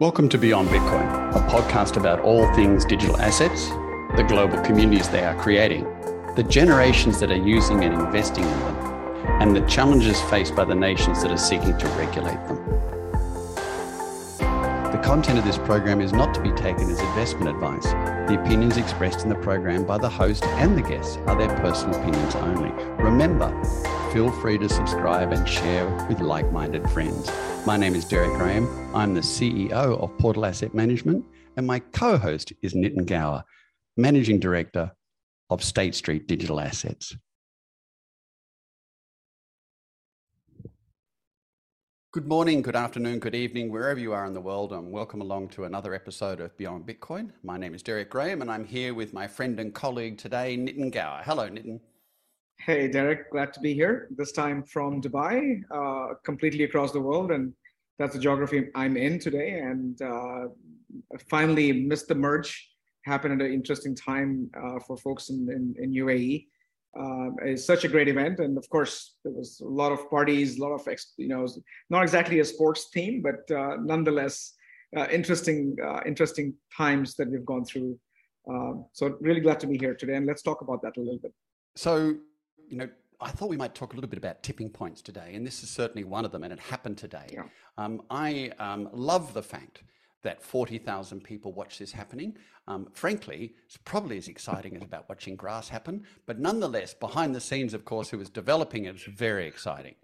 Welcome to Beyond Bitcoin, a podcast about all things digital assets, the global communities they are creating, the generations that are using and investing in them, and the challenges faced by the nations that are seeking to regulate them. The content of this program is not to be taken as investment advice. The opinions expressed in the program by the host and the guests are their personal opinions only. Remember, feel free to subscribe and share with like minded friends. My name is Derek Graham. I'm the CEO of Portal Asset Management, and my co host is Nitin Gaur, Managing Director of State Street Digital Assets. Good morning, good afternoon, good evening, wherever you are in the world, and welcome along to another episode of Beyond Bitcoin. My name is Derek Graham, and I'm here with my friend and colleague today, Nitin Gaur. Hello, Nitin. Hey, Derek, glad to be here. This time from Dubai, uh, completely across the world. And that's the geography I'm in today. And uh, finally missed the merge. Happened at an interesting time uh, for folks in, in, in UAE. Um, it's such a great event. And of course, there was a lot of parties, a lot of, you know, not exactly a sports theme, but uh, nonetheless, uh, interesting, uh, interesting times that we've gone through. So really glad to be here today. And let's talk about that a little bit. So you know, I thought we might talk a little bit about tipping points today, and this is certainly one of them, and it happened today. Yeah. Um, I um, love the fact that 40,000 people watch this happening. Um, frankly, it's probably as exciting as about watching grass happen, but nonetheless, behind the scenes, of course, who was developing it, is very exciting.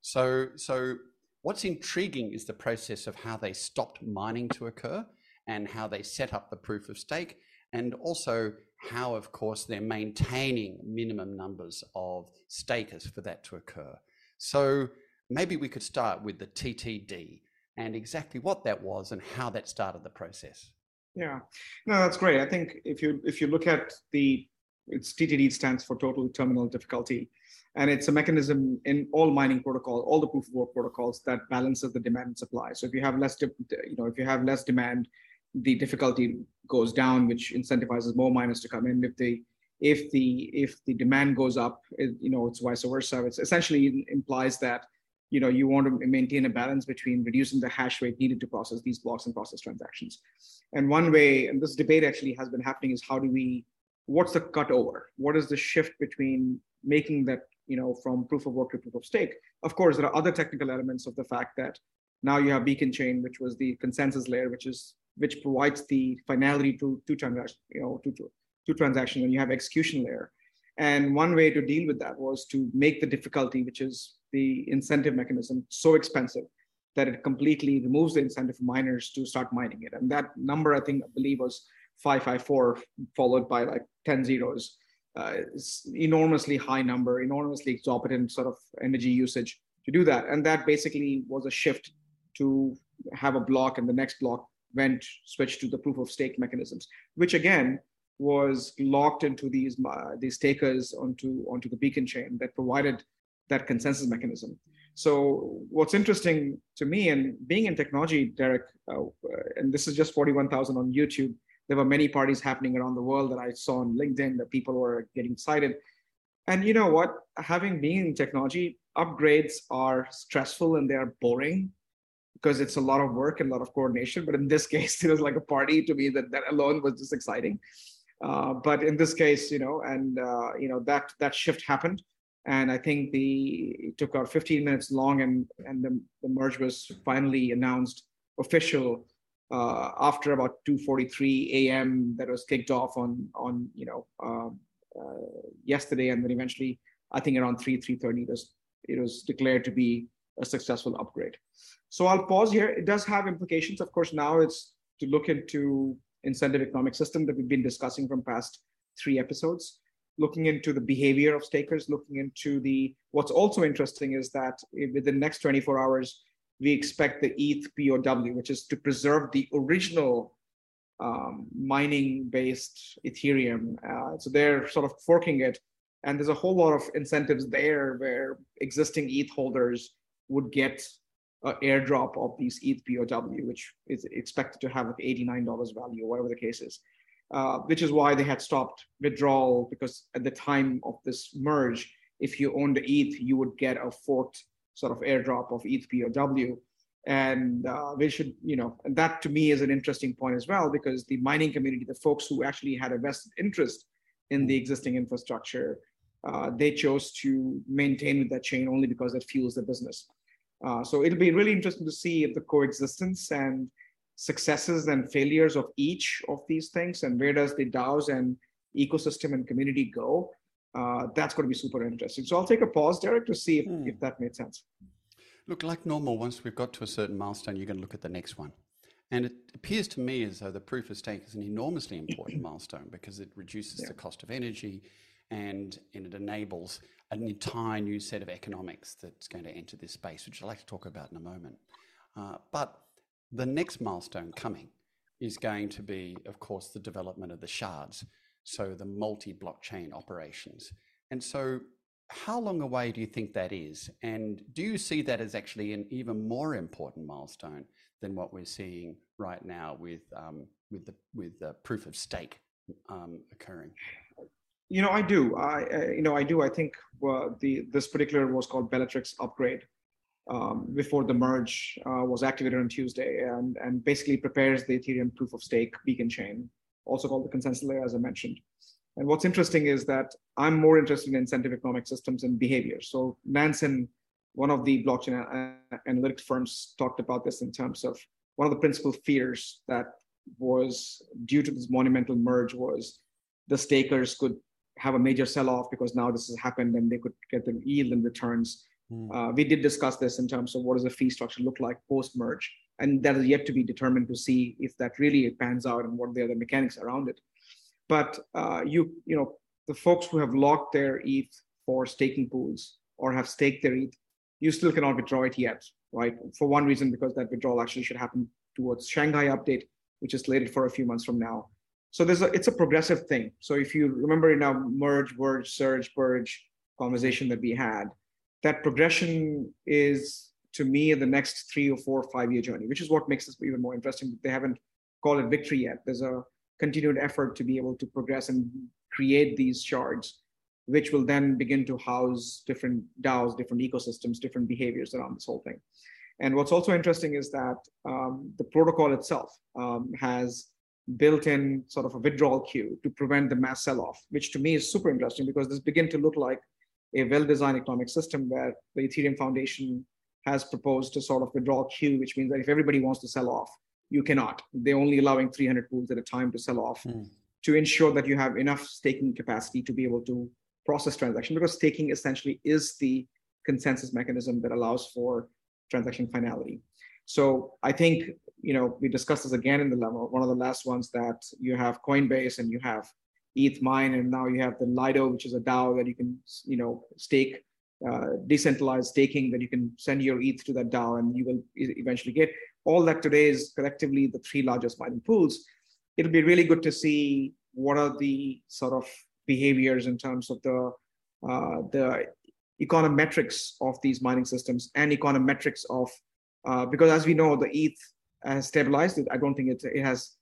So, so what's intriguing is the process of how they stopped mining to occur and how they set up the proof of stake and also how, of course, they're maintaining minimum numbers of stakers for that to occur. So maybe we could start with the TTD and exactly what that was and how that started the process. Yeah, no, that's great. I think if you if you look at the it's TTD stands for total terminal difficulty, and it's a mechanism in all mining protocol, all the proof of work protocols that balances the demand and supply. So if you have less, you know, if you have less demand, the difficulty goes down, which incentivizes more miners to come in. If the if the if the demand goes up, it, you know it's vice versa. It essentially implies that you know you want to maintain a balance between reducing the hash rate needed to process these blocks and process transactions. And one way, and this debate actually has been happening, is how do we what's the cut over? What is the shift between making that you know from proof of work to proof of stake? Of course, there are other technical elements of the fact that now you have beacon chain, which was the consensus layer, which is which provides the finality to two transactions, you know, to, to two transactions, and you have execution layer. And one way to deal with that was to make the difficulty, which is the incentive mechanism, so expensive that it completely removes the incentive for miners to start mining it. And that number, I think, I believe was 554, followed by like 10 zeros. Uh, enormously high number, enormously exorbitant sort of energy usage to do that. And that basically was a shift to have a block and the next block went switched to the proof of stake mechanisms, which again was locked into these uh, these stakers onto onto the beacon chain that provided that consensus mechanism. So what's interesting to me, and being in technology, Derek, uh, and this is just 41,000 on YouTube. There were many parties happening around the world that I saw on LinkedIn that people were getting excited. And you know what? Having been in technology, upgrades are stressful and they are boring because it's a lot of work and a lot of coordination. But in this case, it was like a party to me that that alone was just exciting. Uh, but in this case, you know, and uh, you know that that shift happened, and I think the it took about 15 minutes long, and and the, the merge was finally announced official uh, after about 2:43 a.m. That was kicked off on on you know um, uh, yesterday, and then eventually I think around 3 3:30 it was it was declared to be a successful upgrade. So I'll pause here. It does have implications. Of course, now it's to look into incentive economic system that we've been discussing from past three episodes, looking into the behavior of stakers, looking into the, what's also interesting is that within the next 24 hours, we expect the ETH POW, which is to preserve the original um, mining based Ethereum. Uh, so they're sort of forking it. And there's a whole lot of incentives there where existing ETH holders would get an airdrop of these ETH POW, which is expected to have like $89 value or whatever the case is. Uh, which is why they had stopped withdrawal because at the time of this merge, if you owned ETH, you would get a forked sort of airdrop of ETH POW. and uh, we should you know and that to me is an interesting point as well because the mining community the folks who actually had a vested interest in the existing infrastructure uh, they chose to maintain with that chain only because it fuels the business uh, so it'll be really interesting to see if the coexistence and successes and failures of each of these things and where does the DAOs and ecosystem and community go. Uh, that's going to be super interesting. So I'll take a pause, Derek, to see if, hmm. if that made sense. Look, like normal, once we've got to a certain milestone, you're going to look at the next one. And it appears to me as though the proof of stake is an enormously important milestone because it reduces yeah. the cost of energy and, and it enables an entire new set of economics that's going to enter this space, which I'd like to talk about in a moment. Uh, but the next milestone coming is going to be, of course, the development of the shards, so the multi blockchain operations. And so how long away do you think that is? And do you see that as actually an even more important milestone than what we're seeing right now with um, with the with the proof of stake um, occurring? You know, I do. I uh, you know I do. I think uh, the this particular was called Bellatrix upgrade um, before the merge uh, was activated on Tuesday, and and basically prepares the Ethereum proof of stake beacon chain, also called the consensus layer, as I mentioned. And what's interesting is that I'm more interested in incentive economic systems and behavior. So Nansen, one of the blockchain analytics firms, talked about this in terms of one of the principal fears that was due to this monumental merge was the stakers could have a major sell-off because now this has happened and they could get the yield and returns. Mm. Uh, we did discuss this in terms of what does the fee structure look like post-merge, and that is yet to be determined to see if that really pans out and what the other mechanics around it. But uh, you, you know, the folks who have locked their ETH for staking pools or have staked their ETH, you still cannot withdraw it yet, right? For one reason, because that withdrawal actually should happen towards Shanghai update, which is slated for a few months from now. So there's a, it's a progressive thing. So if you remember in our merge, merge, surge, purge conversation that we had, that progression is to me the next three or four or five year journey, which is what makes this even more interesting. They haven't called it victory yet. There's a continued effort to be able to progress and create these shards, which will then begin to house different DAOs, different ecosystems, different behaviors around this whole thing. And what's also interesting is that um, the protocol itself um, has built-in sort of a withdrawal queue to prevent the mass sell-off, which to me is super interesting because this begin to look like a well-designed economic system where the Ethereum Foundation has proposed a sort of withdrawal queue, which means that if everybody wants to sell off, you cannot. They're only allowing 300 pools at a time to sell off mm. to ensure that you have enough staking capacity to be able to process transaction because staking essentially is the consensus mechanism that allows for transaction finality. So I think you know we discussed this again in the level one of the last ones that you have Coinbase and you have ETH Mine and now you have the Lido, which is a DAO that you can you know stake uh, decentralized staking that you can send your ETH to that DAO and you will eventually get all that today is collectively the three largest mining pools. It'll be really good to see what are the sort of behaviors in terms of the uh, the econometrics of these mining systems and econometrics of uh, because as we know the ETH has stabilized. I don't think it it has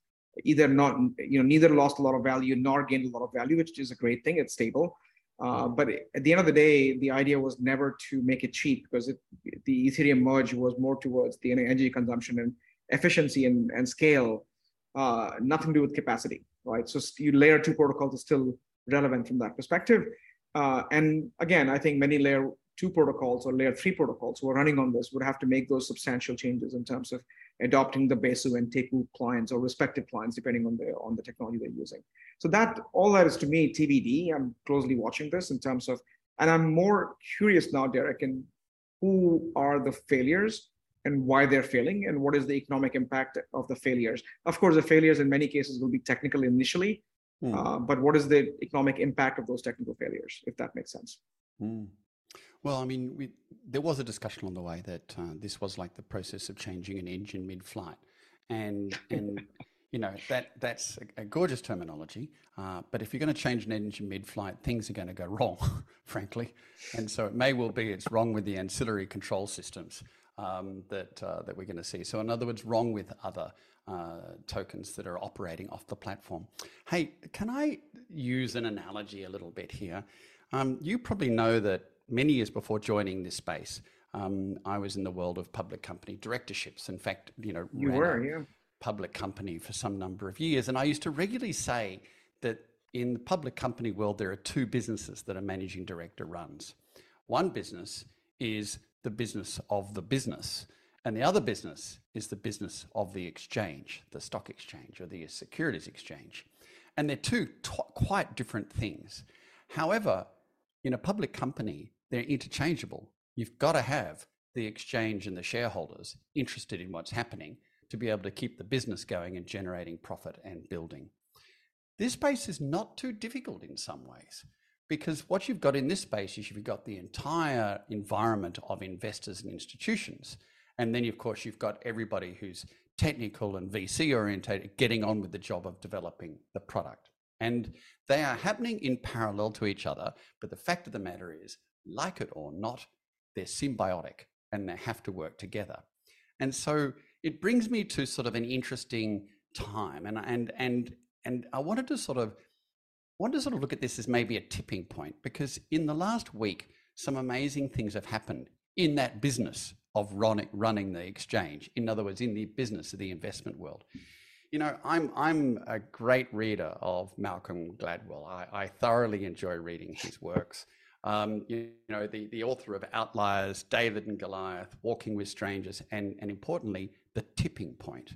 either not you know neither lost a lot of value nor gained a lot of value, which is a great thing. It's stable. Uh, but at the end of the day, the idea was never to make it cheap because it, the Ethereum merge was more towards the energy consumption and efficiency and, and scale, uh, nothing to do with capacity, right? So you layer two protocols is still relevant from that perspective. Uh, and again, I think many layer two protocols or layer three protocols who are running on this would have to make those substantial changes in terms of adopting the Besu and Teku clients or respective clients, depending on the on the technology they're using. So that all that is to me TBD. I'm closely watching this in terms of, and I'm more curious now, Derek, and who are the failures and why they're failing and what is the economic impact of the failures. Of course, the failures in many cases will be technical initially, mm. uh, but what is the economic impact of those technical failures, if that makes sense? Mm. Well, I mean, we, there was a discussion on the way that uh, this was like the process of changing an engine mid-flight, and and you know that that's a, a gorgeous terminology. Uh, but if you're going to change an engine mid-flight, things are going to go wrong, frankly, and so it may well be it's wrong with the ancillary control systems um, that uh, that we're going to see. So, in other words, wrong with other uh, tokens that are operating off the platform. Hey, can I use an analogy a little bit here? Um, you probably know that many years before joining this space, um, I was in the world of public company directorships. In fact, you know, you were, yeah. Public company for some number of years, and I used to regularly say that in the public company world, there are two businesses that a managing director runs. One business is the business of the business, and the other business is the business of the exchange, the stock exchange or the securities exchange. And they're two t- quite different things. However, in a public company, they're interchangeable. You've got to have the exchange and the shareholders interested in what's happening to be able to keep the business going and generating profit and building. This space is not too difficult in some ways because what you've got in this space is you've got the entire environment of investors and institutions. And then, of course, you've got everybody who's technical and VC orientated getting on with the job of developing the product. And they are happening in parallel to each other. But the fact of the matter is, like it or not, they're symbiotic and they have to work together. And so it brings me to sort of an interesting time. And, and, and and I wanted to sort of wanted to sort of look at this as maybe a tipping point because in the last week, some amazing things have happened in that business of running, the exchange. In other words, in the business of the investment world. You know, I'm I'm a great reader of Malcolm Gladwell. I, I thoroughly enjoy reading his works. Um, you, know, the, the author of Outliers, David and Goliath, Walking with Strangers, and, and importantly, The Tipping Point.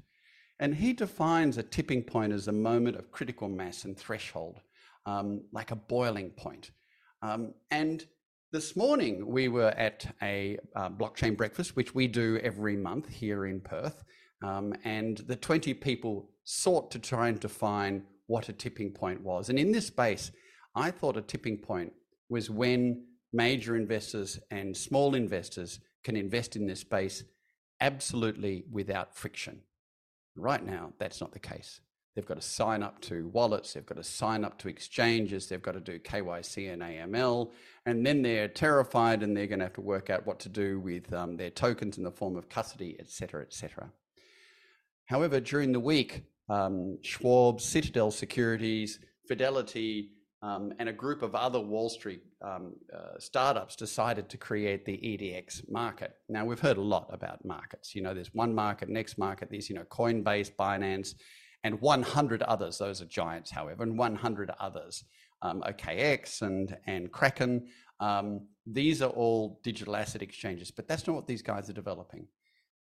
And he defines a tipping point as a moment of critical mass and threshold, um, like a boiling point. Um, and this morning we were at a uh, blockchain breakfast, which we do every month here in Perth. Um, and the 20 people sought to try and define what a tipping point was. And in this space, I thought a tipping point was when major investors and small investors can invest in this space absolutely without friction. Right now, that's not the case. They've got to sign up to wallets, they've got to sign up to exchanges, they've got to do KYC and AML, and then they're terrified and they're going to have to work out what to do with um, their tokens in the form of custody, etc., etc. However, during the week, um, Schwab, Citadel Securities, Fidelity, um, and a group of other Wall Street um, uh, startups decided to create the EDX market. Now we've heard a lot about markets. You know, there's one market, next market. There's you know Coinbase, Binance, and 100 others. Those are giants, however, and 100 others. Um, OKX and and Kraken. Um, these are all digital asset exchanges, but that's not what these guys are developing.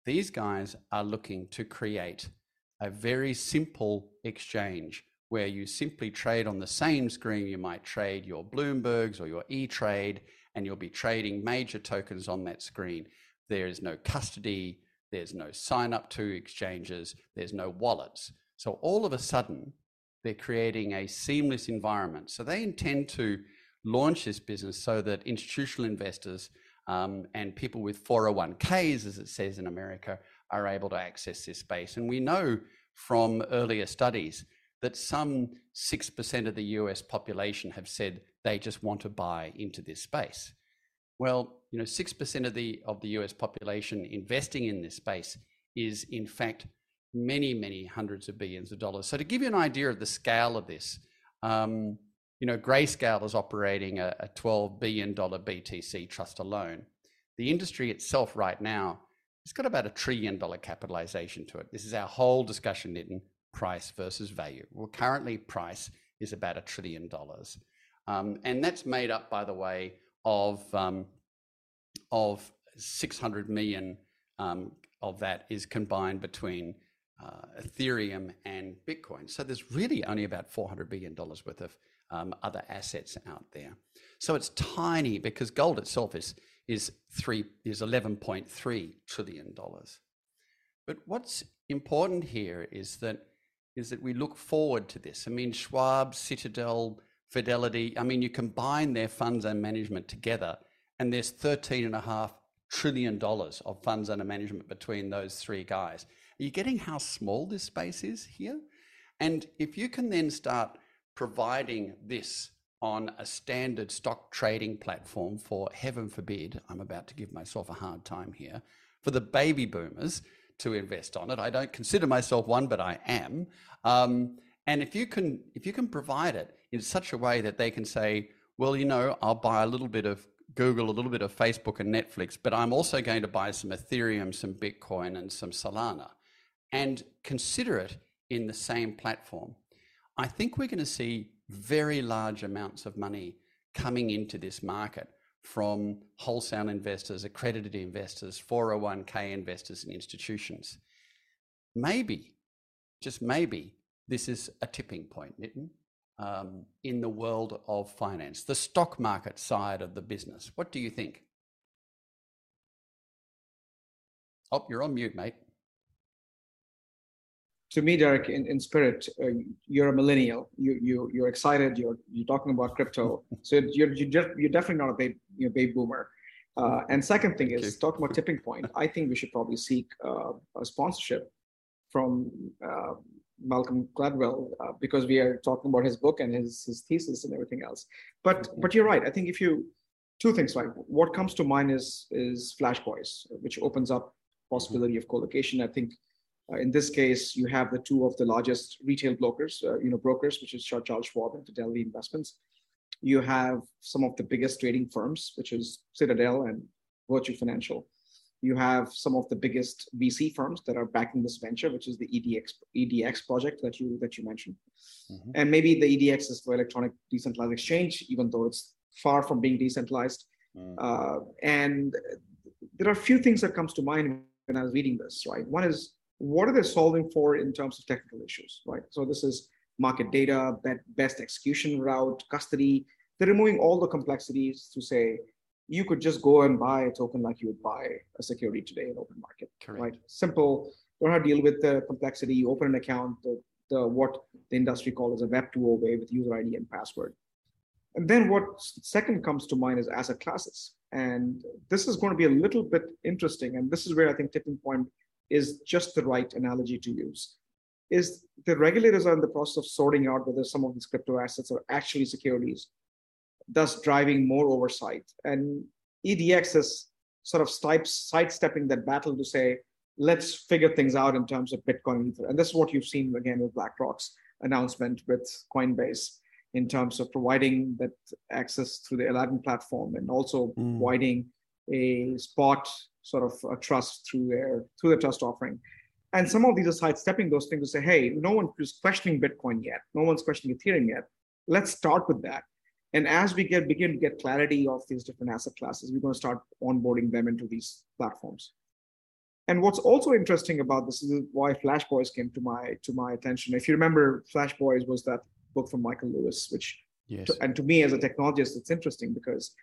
These guys are looking to create a very simple exchange where you simply trade on the same screen. You might trade your Bloombergs or your E Trade, and you'll be trading major tokens on that screen. There is no custody, there's no sign up to exchanges, there's no wallets. So all of a sudden, they're creating a seamless environment. So they intend to launch this business so that institutional investors um, and people with 401ks, as it says in America, are able to access this space. And we know from earlier studies that some 6% of the US population have said they just want to buy into this space. Well, you know, 6% of the of the US population investing in this space is in fact many, many hundreds of billions of dollars. So to give you an idea of the scale of this, um, you know, Grayscale is operating a, a $12 billion BTC trust alone. The industry itself right now it's got about a trillion dollar capitalization to it. This is our whole discussion, Nitin, price versus value. Well, currently, price is about a trillion dollars. Um, and that's made up, by the way, of, um, of 600 million um, of that is combined between uh, Ethereum and Bitcoin. So there's really only about $400 billion worth of um, other assets out there. So it's tiny because gold itself is, is, three, is $11.3 trillion. But what's important here is that is that we look forward to this. I mean, Schwab, Citadel, Fidelity, I mean, you combine their funds and management together, and there's $13.5 trillion of funds under management between those three guys. Are you getting how small this space is here? And if you can then start providing this on a standard stock trading platform for heaven forbid, I'm about to give myself a hard time here, for the baby boomers to invest on it. I don't consider myself one, but I am. Um, and if you can, if you can provide it in such a way that they can say, well, you know, I'll buy a little bit of Google, a little bit of Facebook and Netflix, but I'm also going to buy some Ethereum, some Bitcoin, and some Solana and consider it in the same platform. I think we're going to see very large amounts of money coming into this market from wholesale investors, accredited investors, 401k investors, and institutions. Maybe, just maybe, this is a tipping point, Nitin, um, in the world of finance, the stock market side of the business. What do you think? Oh, you're on mute, mate to me, Derek, in, in spirit, uh, you're a millennial. You you you're excited. You're you're talking about crypto. So you're you're, you're definitely not a baby you know, baby boomer. Uh, and second thing is talking about tipping point. I think we should probably seek uh, a sponsorship from uh, Malcolm Gladwell uh, because we are talking about his book and his his thesis and everything else. But mm-hmm. but you're right. I think if you two things right. What comes to mind is is Flash Boys, which opens up possibility of co-location. I think in this case, you have the two of the largest retail brokers, uh, you know, brokers, which is Charles Schwab and Fidelity Investments. You have some of the biggest trading firms, which is Citadel and Virtu Financial. You have some of the biggest VC firms that are backing this venture, which is the EDX EDX project that you that you mentioned. Mm-hmm. And maybe the EDX is for electronic decentralized exchange, even though it's far from being decentralized. Mm. Uh, and there are a few things that comes to mind when I was reading this. Right, one is what are they solving for in terms of technical issues, right? So this is market data, best execution route, custody. They're removing all the complexities to say you could just go and buy a token like you would buy a security today in open market, Correct. right? Simple. Don't have to deal with the complexity. You open an account, the, the what the industry calls a Web 2.0 way with user ID and password. And then what second comes to mind is asset classes. And this is going to be a little bit interesting. And this is where I think tipping point is just the right analogy to use. Is the regulators are in the process of sorting out whether some of these crypto assets are actually securities, thus driving more oversight. And EDX is sort of sidestepping that battle to say, let's figure things out in terms of Bitcoin Ether. And this is what you've seen again with BlackRock's announcement with Coinbase in terms of providing that access through the Aladdin platform and also mm. providing a spot sort of a trust through their through the trust offering. And some of these are sidestepping those things to say, hey, no one is questioning Bitcoin yet. No one's questioning Ethereum yet. Let's start with that. And as we get begin to get clarity of these different asset classes, we're going to start onboarding them into these platforms. And what's also interesting about this is why Flash Boys came to my to my attention. If you remember, Flash Boys was that book from Michael Lewis, which yes. and to me as a technologist, it's interesting because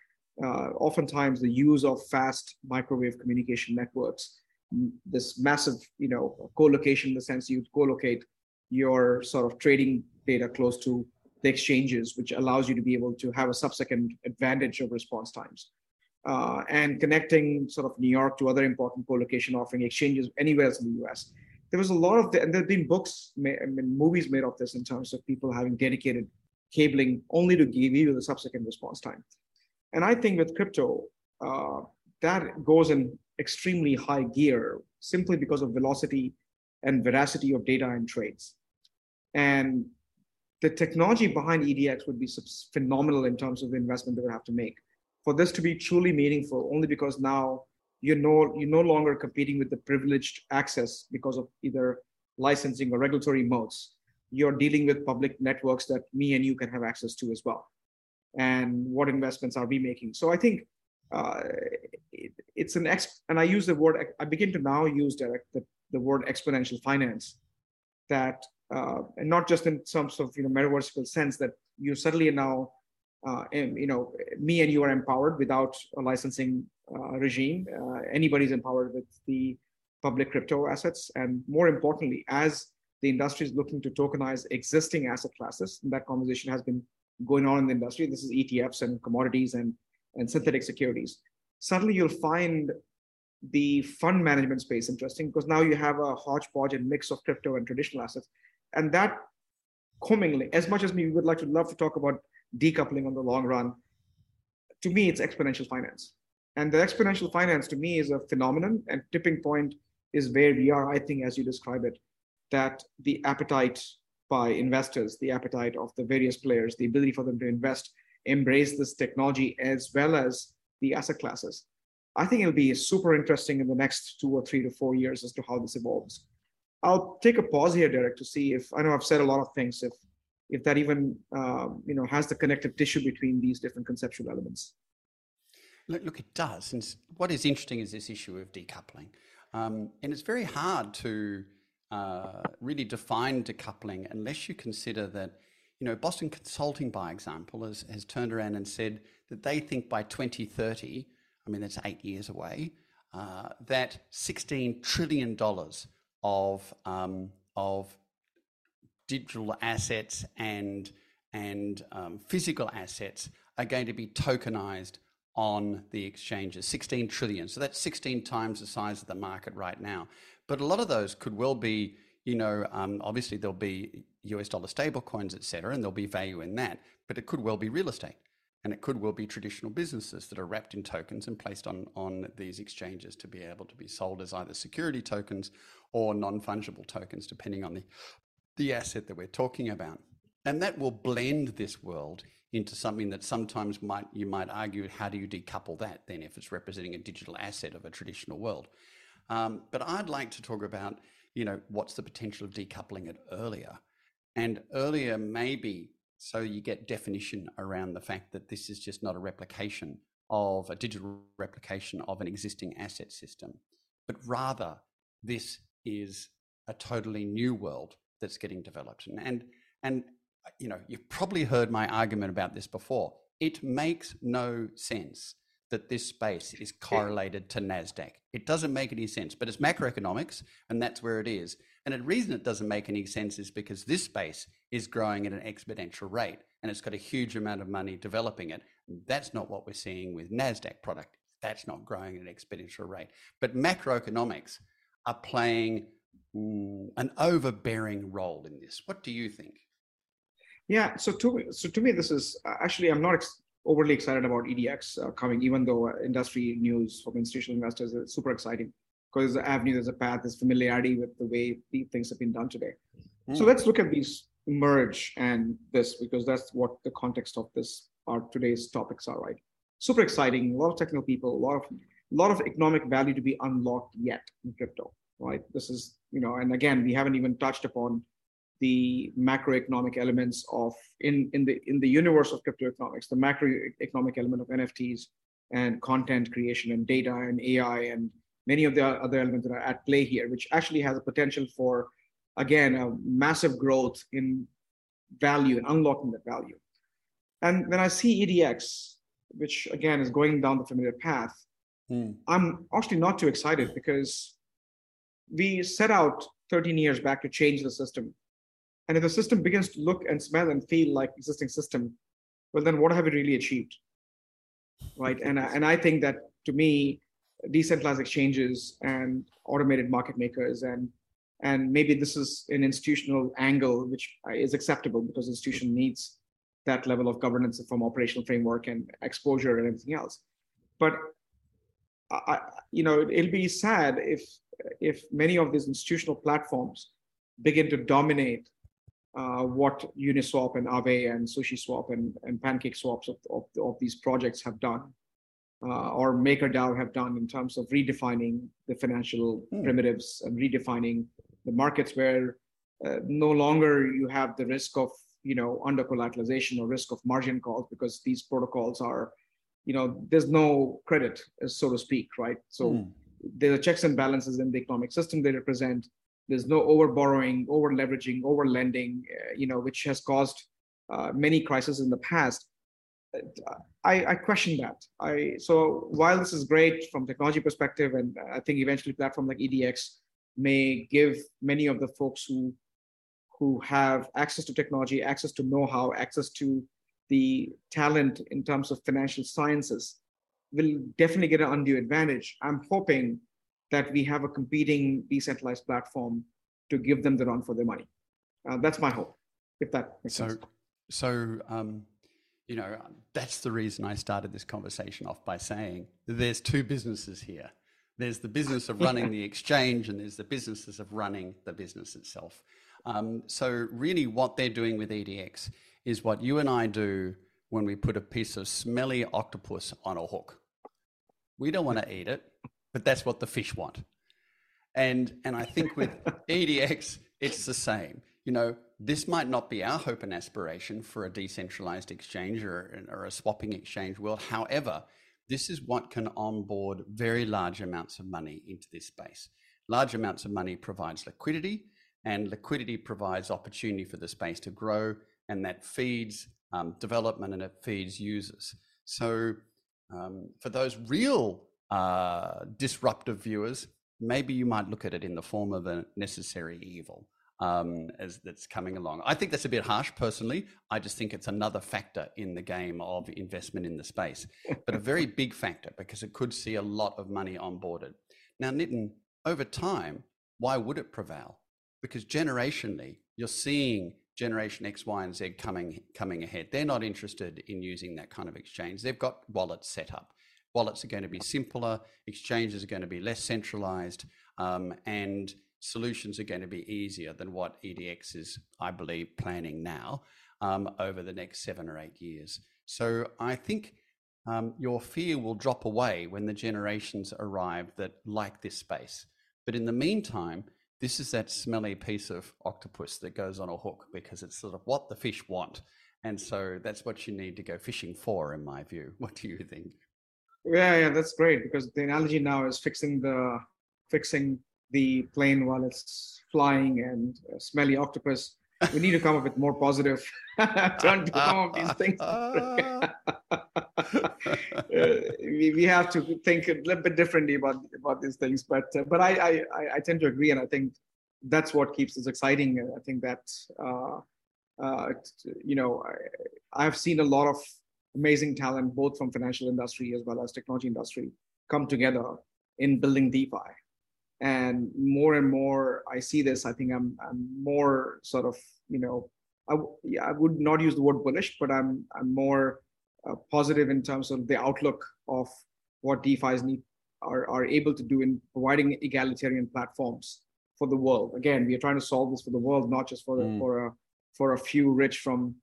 uh, oftentimes the use of fast microwave communication networks, this massive, you know, co-location in the sense you co-locate your sort of trading data close to the exchanges, which allows you to be able to have a sub-second advantage of response times. Uh, and connecting sort of New York to other important co-location offering exchanges anywhere else in the US. There was a lot of, the, and there have been books, made, I mean, movies made of this in terms of people having dedicated cabling only to give you the sub-second response time. And I think with crypto, uh, that goes in extremely high gear simply because of velocity and veracity of data and trades. And the technology behind EDX would be phenomenal in terms of the investment they would have to make. For this to be truly meaningful, only because now you're no, you're no longer competing with the privileged access because of either licensing or regulatory modes. You're dealing with public networks that me and you can have access to as well and what investments are we making. So i think uh, it, it's an ex and i use the word i begin to now use Derek the, the word exponential finance that uh, and not just in some sort of you know metaversical sense that you suddenly now uh, and, you know me and you are empowered without a licensing uh, regime. Uh, anybody's empowered with the public crypto assets. And more importantly as the industry is looking to tokenize existing asset classes that conversation has been going on in the industry. This is ETFs and commodities and, and synthetic securities. Suddenly you'll find the fund management space interesting because now you have a hodgepodge and mix of crypto and traditional assets. And that commingled, as much as we would like to love to talk about decoupling on the long run, to me, it's exponential finance. And the exponential finance to me is a phenomenon, and tipping point is where we are, I think, as you describe it, that the appetite by investors, the appetite of the various players, the ability for them to invest, embrace this technology, as well as the asset classes. I think it'll be super interesting in the next two or three to four years as to how this evolves. I'll take a pause here, Derek, to see if I know I've said a lot of things. If if that even um, you know has the connective tissue between these different conceptual elements. Look, look it does. And what is interesting is this issue of decoupling, um, and it's very hard to uh, really define decoupling unless you consider that. You know, Boston Consulting, by example, has, has turned around and said that they think by 2030, I mean, that's eight years away, uh, that $16 trillion of, um, of digital assets and, and um, physical assets are going to be tokenized on the exchanges 16 trillion so that's 16 times the size of the market right now but a lot of those could well be you know um, obviously there'll be us dollar stable coins et cetera and there'll be value in that but it could well be real estate and it could well be traditional businesses that are wrapped in tokens and placed on, on these exchanges to be able to be sold as either security tokens or non-fungible tokens, depending on the, the asset that we're talking about. And that will blend this world into something that sometimes might you might argue, how do you decouple that then if it's representing a digital asset of a traditional world? Um, but I'd like to talk about, you know, what's the potential of decoupling it earlier? And earlier maybe so you get definition around the fact that this is just not a replication of a digital replication of an existing asset system, but rather this is a totally new world that's getting developed. And, and, and you know, you've probably heard my argument about this before. It makes no sense that this space is correlated to NASDAQ. It doesn't make any sense, but it's macroeconomics, and that's where it is. And the reason it doesn't make any sense is because this space is growing at an exponential rate and it's got a huge amount of money developing it. That's not what we're seeing with NASDAQ product. That's not growing at an exponential rate. But macroeconomics are playing mm, an overbearing role in this. What do you think? Yeah, so to so to me, this is actually I'm not ex- overly excited about EDX uh, coming, even though uh, industry news from institutional investors is super exciting because there's an avenue, there's a path, there's familiarity with the way things have been done today. Mm. So hmm. let's look at these merge and this because that's what the context of this our today's topics are, right? Super exciting, a lot of technical people, a lot of a lot of economic value to be unlocked yet in crypto, right? This is, you know, and again, we haven't even touched upon the macroeconomic elements of in in the in the universe of crypto economics, the macroeconomic element of NFTs and content creation and data and AI and many of the other elements that are at play here, which actually has a potential for, again, a massive growth in value and unlocking that value. And when I see EDX, which again is going down the familiar path, mm. I'm actually not too excited because we set out 13 years back to change the system. And if the system begins to look and smell and feel like existing system, well, then what have we really achieved? Right. And, and I think that to me, decentralized exchanges and automated market makers and and maybe this is an institutional angle which is acceptable because institution needs that level of governance from operational framework and exposure and everything else but I, you know it'll be sad if if many of these institutional platforms begin to dominate uh, what Uniswap and Aave and SushiSwap and, and Pancake Swaps of, of, of these projects have done uh, or MakerDAO have done in terms of redefining the financial mm. primitives and redefining the markets where uh, no longer you have the risk of you know under collateralization or risk of margin calls because these protocols are you know there's no credit so to speak right so mm. there are checks and balances in the economic system they represent there's no over borrowing over leveraging over lending uh, you know which has caused uh, many crises in the past I, I, question that. I so while this is great from technology perspective, and I think eventually platform like EDX may give many of the folks who who have access to technology, access to know-how, access to the talent in terms of financial sciences, will definitely get an undue advantage. I'm hoping that we have a competing decentralized platform to give them the run for their money. Uh, that's my hope, if that makes so, sense. So, um, you know, that's the reason I started this conversation off by saying there's two businesses here. There's the business of running the exchange, and there's the businesses of running the business itself. Um, so, really, what they're doing with EDX is what you and I do when we put a piece of smelly octopus on a hook. We don't want to eat it, but that's what the fish want. And and I think with EDX, it's the same. You know, this might not be our hope and aspiration for a decentralized exchange or, or a swapping exchange world. However, this is what can onboard very large amounts of money into this space. Large amounts of money provides liquidity, and liquidity provides opportunity for the space to grow, and that feeds um, development and it feeds users. So, um, for those real uh, disruptive viewers, maybe you might look at it in the form of a necessary evil um, as that's coming along. I think that's a bit harsh, personally. I just think it's another factor in the game of investment in the space, but a very big factor because it could see a lot of money onboarded. Now, Nitin, over time, why would it prevail? Because generationally, you're seeing generation X, Y, and Z coming coming ahead. They're not interested in using that kind of exchange. They've got wallets set up. Wallets are going to be simpler. Exchanges are going to be less centralized, um, and solutions are going to be easier than what EDX is, I believe, planning now um, over the next seven or eight years. So I think um, your fear will drop away when the generations arrive that like this space. But in the meantime, this is that smelly piece of octopus that goes on a hook because it's sort of what the fish want. And so that's what you need to go fishing for, in my view. What do you think? Yeah, yeah, that's great because the analogy now is fixing the fixing the plane while it's flying and smelly octopus. We need to come up with more positive to some of these things. uh, we, we have to think a little bit differently about about these things, but uh, but I, I I tend to agree, and I think that's what keeps us exciting. I think that uh, uh, you know I, I've seen a lot of amazing talent both from financial industry as well as technology industry come together in building DeFi and more and more i see this i think i'm i'm more sort of you know i, yeah, I would not use the word bullish but i'm i'm more uh, positive in terms of the outlook of what defis need are, are able to do in providing egalitarian platforms for the world again we are trying to solve this for the world not just for the, mm. for a for a few rich from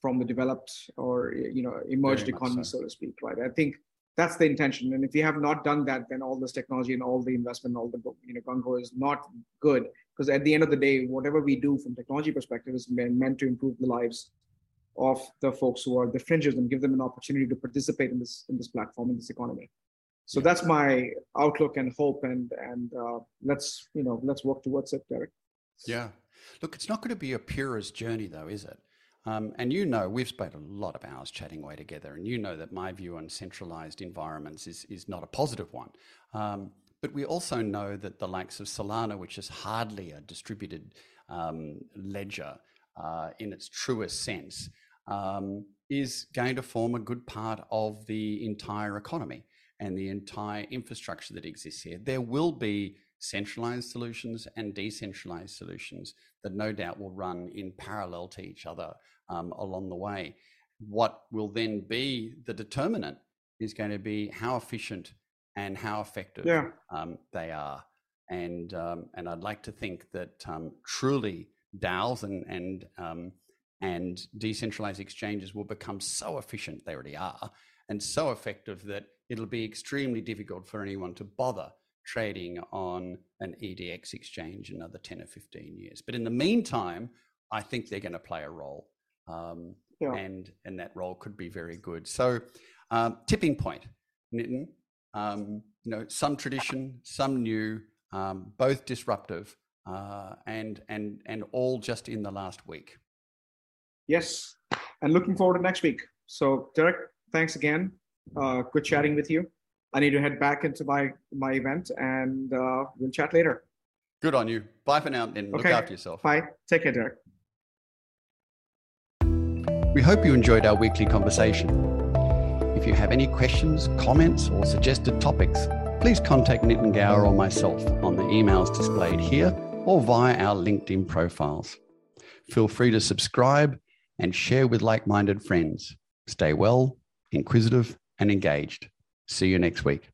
from the developed or you know emerged economy so. so to speak right i think that's the intention. And if you have not done that, then all this technology and all the investment, all the you know gung is not good. Because at the end of the day, whatever we do from technology perspective is meant to improve the lives of the folks who are the fringes and give them an opportunity to participate in this in this platform in this economy. So yeah. that's my outlook and hope, and and uh, let's you know let's work towards it, Derek. Yeah, look, it's not going to be a purist journey, though, is it? Um, and you know, we've spent a lot of hours chatting away together, and you know that my view on centralized environments is, is not a positive one. Um, but we also know that the likes of Solana, which is hardly a distributed um, ledger uh, in its truest sense, um, is going to form a good part of the entire economy and the entire infrastructure that exists here. There will be centralized solutions and decentralized solutions that no doubt will run in parallel to each other um, along the way. What will then be the determinant is going to be how efficient and how effective yeah. um, they are. And um, and I'd like to think that um, truly DAOs and and um, and decentralized exchanges will become so efficient they already are and so effective that it'll be extremely difficult for anyone to bother trading on an EDX exchange another 10 or 15 years. But in the meantime, I think they're going to play a role. Um, yeah. and, and that role could be very good. So, um, tipping point, Nitin, um, you know, some tradition, some new, um, both disruptive, uh, and, and, and all just in the last week. Yes. And looking forward to next week. So, Derek, thanks again. Uh, good chatting with you. I need to head back into my my event, and uh, we'll chat later. Good on you. Bye for now, and okay. look after yourself. Bye. Take care, Derek. We hope you enjoyed our weekly conversation. If you have any questions, comments, or suggested topics, please contact Nitin Gaur or myself on the emails displayed here or via our LinkedIn profiles. Feel free to subscribe and share with like minded friends. Stay well, inquisitive, and engaged. See you next week.